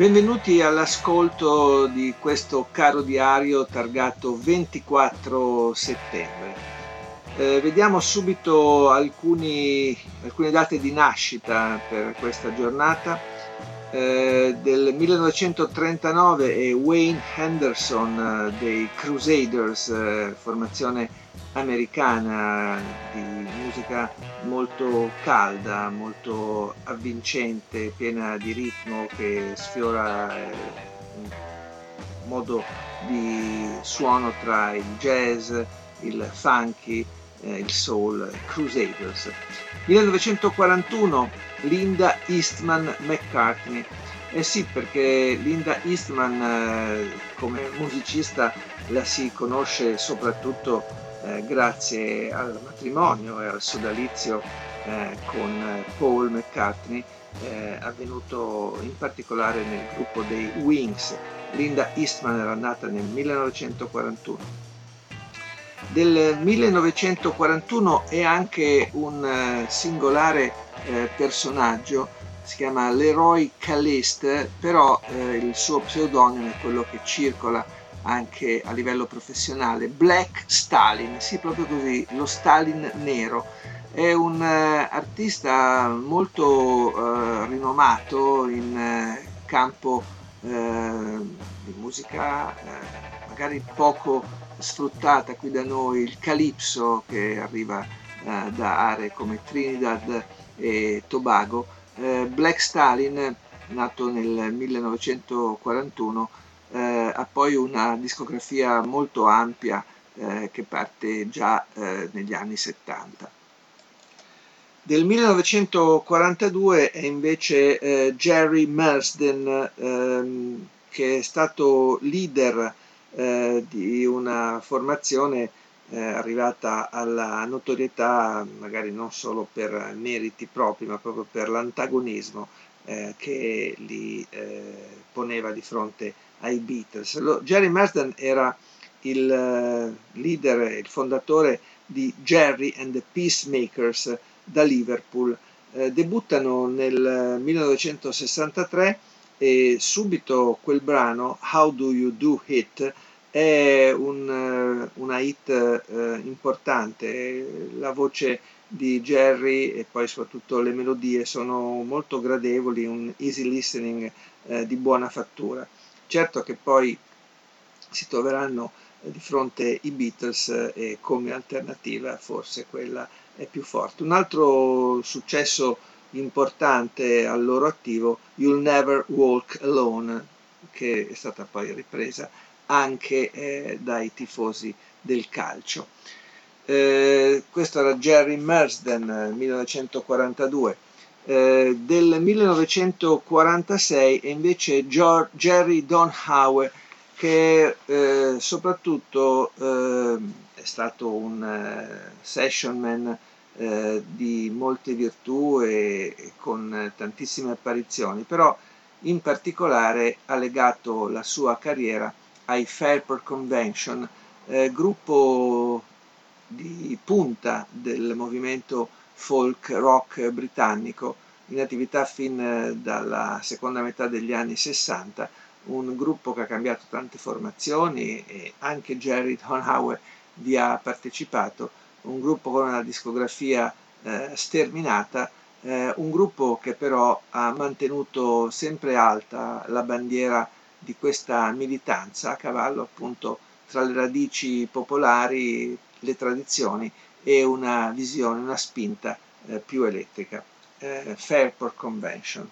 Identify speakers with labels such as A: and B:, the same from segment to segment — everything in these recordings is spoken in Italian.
A: Benvenuti all'ascolto di questo caro diario targato 24 settembre. Eh, vediamo subito alcuni, alcune date di nascita per questa giornata. Eh, del 1939 è Wayne Henderson eh, dei Crusaders, eh, formazione americana di musica molto calda, molto avvincente, piena di ritmo che sfiora eh, un modo di suono tra il jazz, il funky, eh, il soul, Crusaders. 1941 Linda Eastman McCartney. Eh sì, perché Linda Eastman eh, come musicista la si conosce soprattutto eh, grazie al matrimonio e al sodalizio eh, con Paul McCartney eh, avvenuto in particolare nel gruppo dei Wings. Linda Eastman era nata nel 1941. Del 1941 è anche un eh, singolare eh, personaggio, si chiama Leroy Caliste, però il suo pseudonimo è quello che circola anche a livello professionale, Black Stalin, sì proprio così, lo Stalin nero. È un uh, artista molto uh, rinomato in uh, campo di musica magari poco sfruttata qui da noi, il calipso che arriva da aree come Trinidad e Tobago. Black Stalin, nato nel 1941, eh, ha poi una discografia molto ampia eh, che parte già eh, negli anni 70. Del 1942 è invece eh, Jerry Marsden ehm, che è stato leader eh, di una formazione eh, arrivata alla notorietà magari non solo per meriti propri ma proprio per l'antagonismo che li poneva di fronte ai Beatles. Lo, Jerry Marsden era il uh, leader, il fondatore di Jerry and the Peacemakers da Liverpool. Eh, debuttano nel 1963 e subito quel brano How Do You Do It è un, uh, una hit uh, importante. La voce di Jerry e poi soprattutto le melodie sono molto gradevoli, un easy listening eh, di buona fattura. Certo che poi si troveranno eh, di fronte i Beatles eh, e come alternativa forse quella è più forte. Un altro successo importante al loro attivo, You'll Never Walk Alone, che è stata poi ripresa anche eh, dai tifosi del calcio. Eh, questo era Jerry Marsden 1942. Eh, del 1946 è invece George, Jerry Donhowe che eh, soprattutto eh, è stato un eh, session man eh, di molte virtù e, e con tantissime apparizioni, però in particolare ha legato la sua carriera ai Fairport Convention, gruppo di punta del movimento folk rock britannico in attività fin eh, dalla seconda metà degli anni 60, un gruppo che ha cambiato tante formazioni e anche Jerry Honhower vi ha partecipato, un gruppo con una discografia eh, sterminata, eh, un gruppo che però ha mantenuto sempre alta la bandiera di questa militanza a cavallo appunto tra le radici popolari, le tradizioni e una visione, una spinta eh, più elettrica. Eh, Fairport Convention.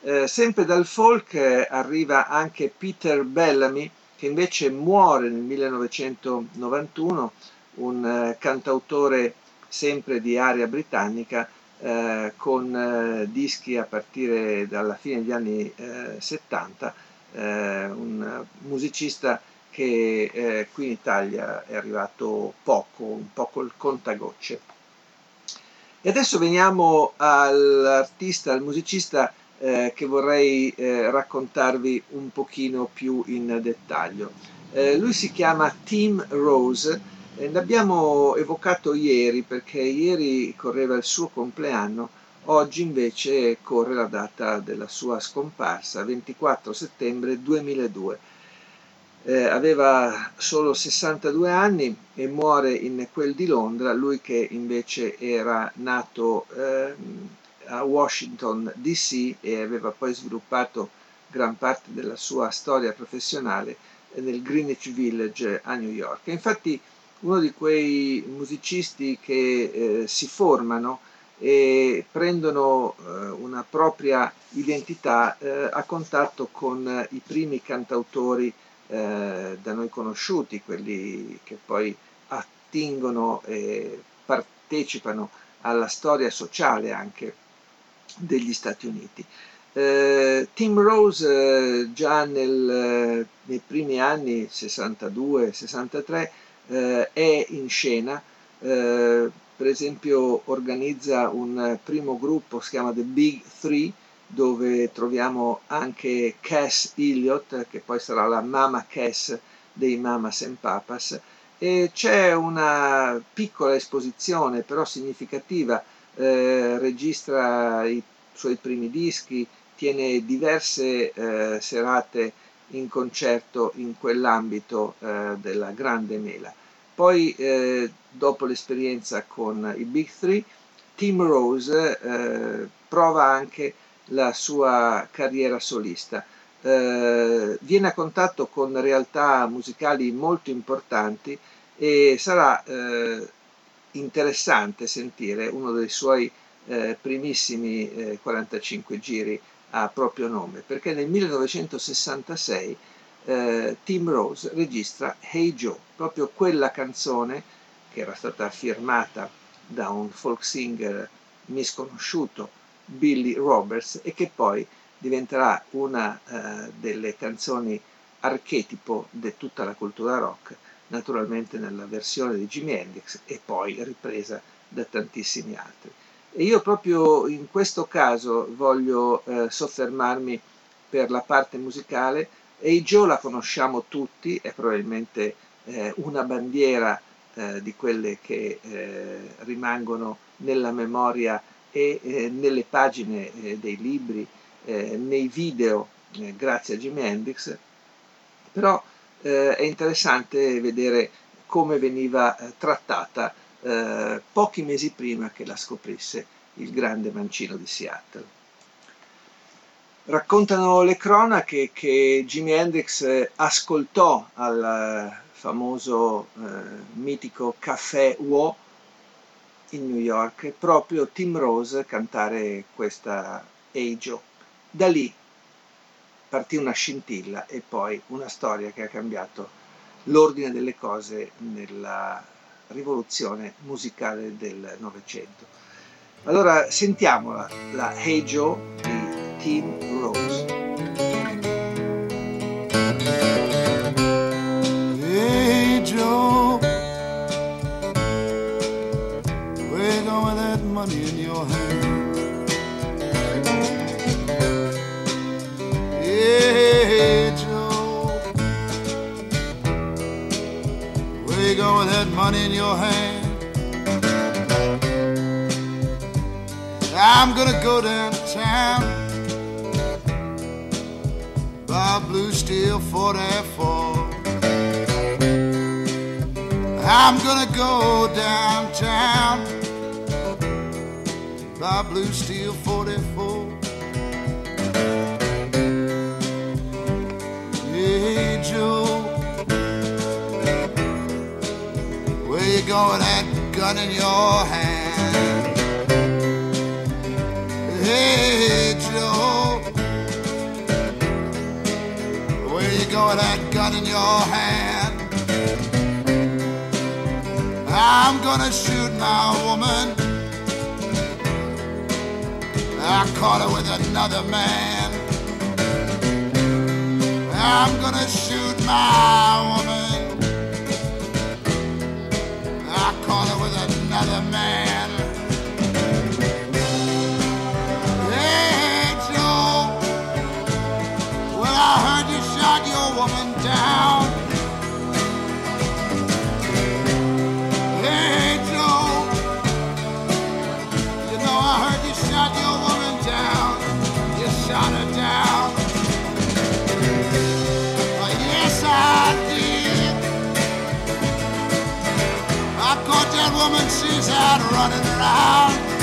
A: Eh, sempre dal folk eh, arriva anche Peter Bellamy, che invece muore nel 1991, un eh, cantautore sempre di area britannica, eh, con dischi a partire dalla fine degli anni 70, eh, un musicista che eh, qui in Italia è arrivato poco, un po' col contagocce. E adesso veniamo all'artista, al musicista eh, che vorrei eh, raccontarvi un pochino più in dettaglio. Eh, lui si chiama Tim Rose, l'abbiamo evocato ieri perché ieri correva il suo compleanno, oggi invece corre la data della sua scomparsa, 24 settembre 2002. Eh, aveva solo 62 anni e muore in quel di Londra, lui che invece era nato eh, a Washington DC e aveva poi sviluppato gran parte della sua storia professionale nel Greenwich Village a New York. E infatti uno di quei musicisti che eh, si formano e prendono eh, una propria identità eh, a contatto con i primi cantautori eh, da noi conosciuti, quelli che poi attingono e partecipano alla storia sociale anche degli Stati Uniti. Eh, Tim Rose eh, già nel, eh, nei primi anni 62-63 eh, è in scena, per esempio organizza un primo gruppo, si chiama The Big Three, dove troviamo anche Cass Elliott, che poi sarà la Mama Cass dei Mamas and Papas, e c'è una piccola esposizione però significativa, eh, registra i suoi primi dischi, tiene diverse eh, serate in concerto in quell'ambito eh, della grande mela. Poi eh, dopo l'esperienza con i Big Three, Tim Rose eh, prova anche la sua carriera solista. Eh, viene a contatto con realtà musicali molto importanti e sarà eh, interessante sentire uno dei suoi eh, primissimi 45 eh, giri a proprio nome, perché nel 1966 eh, Tim Rose registra Hey Joe, proprio quella canzone che era stata firmata da un folk singer misconosciuto, Billy Roberts, e che poi diventerà una eh, delle canzoni archetipo di tutta la cultura rock, naturalmente nella versione di Jimi Hendrix e poi ripresa da tantissimi altri. E io proprio in questo caso voglio eh, soffermarmi per la parte musicale. E Joe la conosciamo tutti, è probabilmente eh, una bandiera eh, di quelle che eh, rimangono nella memoria e eh, nelle pagine eh, dei libri, nei video, grazie a Jimi Hendrix. Però è interessante vedere come veniva trattata eh, pochi mesi prima che la scoprisse il grande mancino di Seattle. Raccontano le cronache che Jimi Hendrix eh, ascoltò al eh, famoso eh, mitico caffè Wo in New York proprio Tim Rose cantare questa Hey. Da lì partì una scintilla e poi una storia che ha cambiato l'ordine delle cose nella rivoluzione musicale del Novecento. Allora sentiamola, la Hey Joe di Tim Rose.
B: Hey Joe, where you with that money in your hand? I'm gonna go downtown buy blue steel 44. I'm gonna go downtown buy blue steel 44. Hey Joe, where you going? That gun in your hand. Hey Joe, where you going? That gun in your hand. I'm gonna shoot my woman I caught her with another man. I'm gonna shoot my woman. I caught her with another man. caught that woman, she's out running around.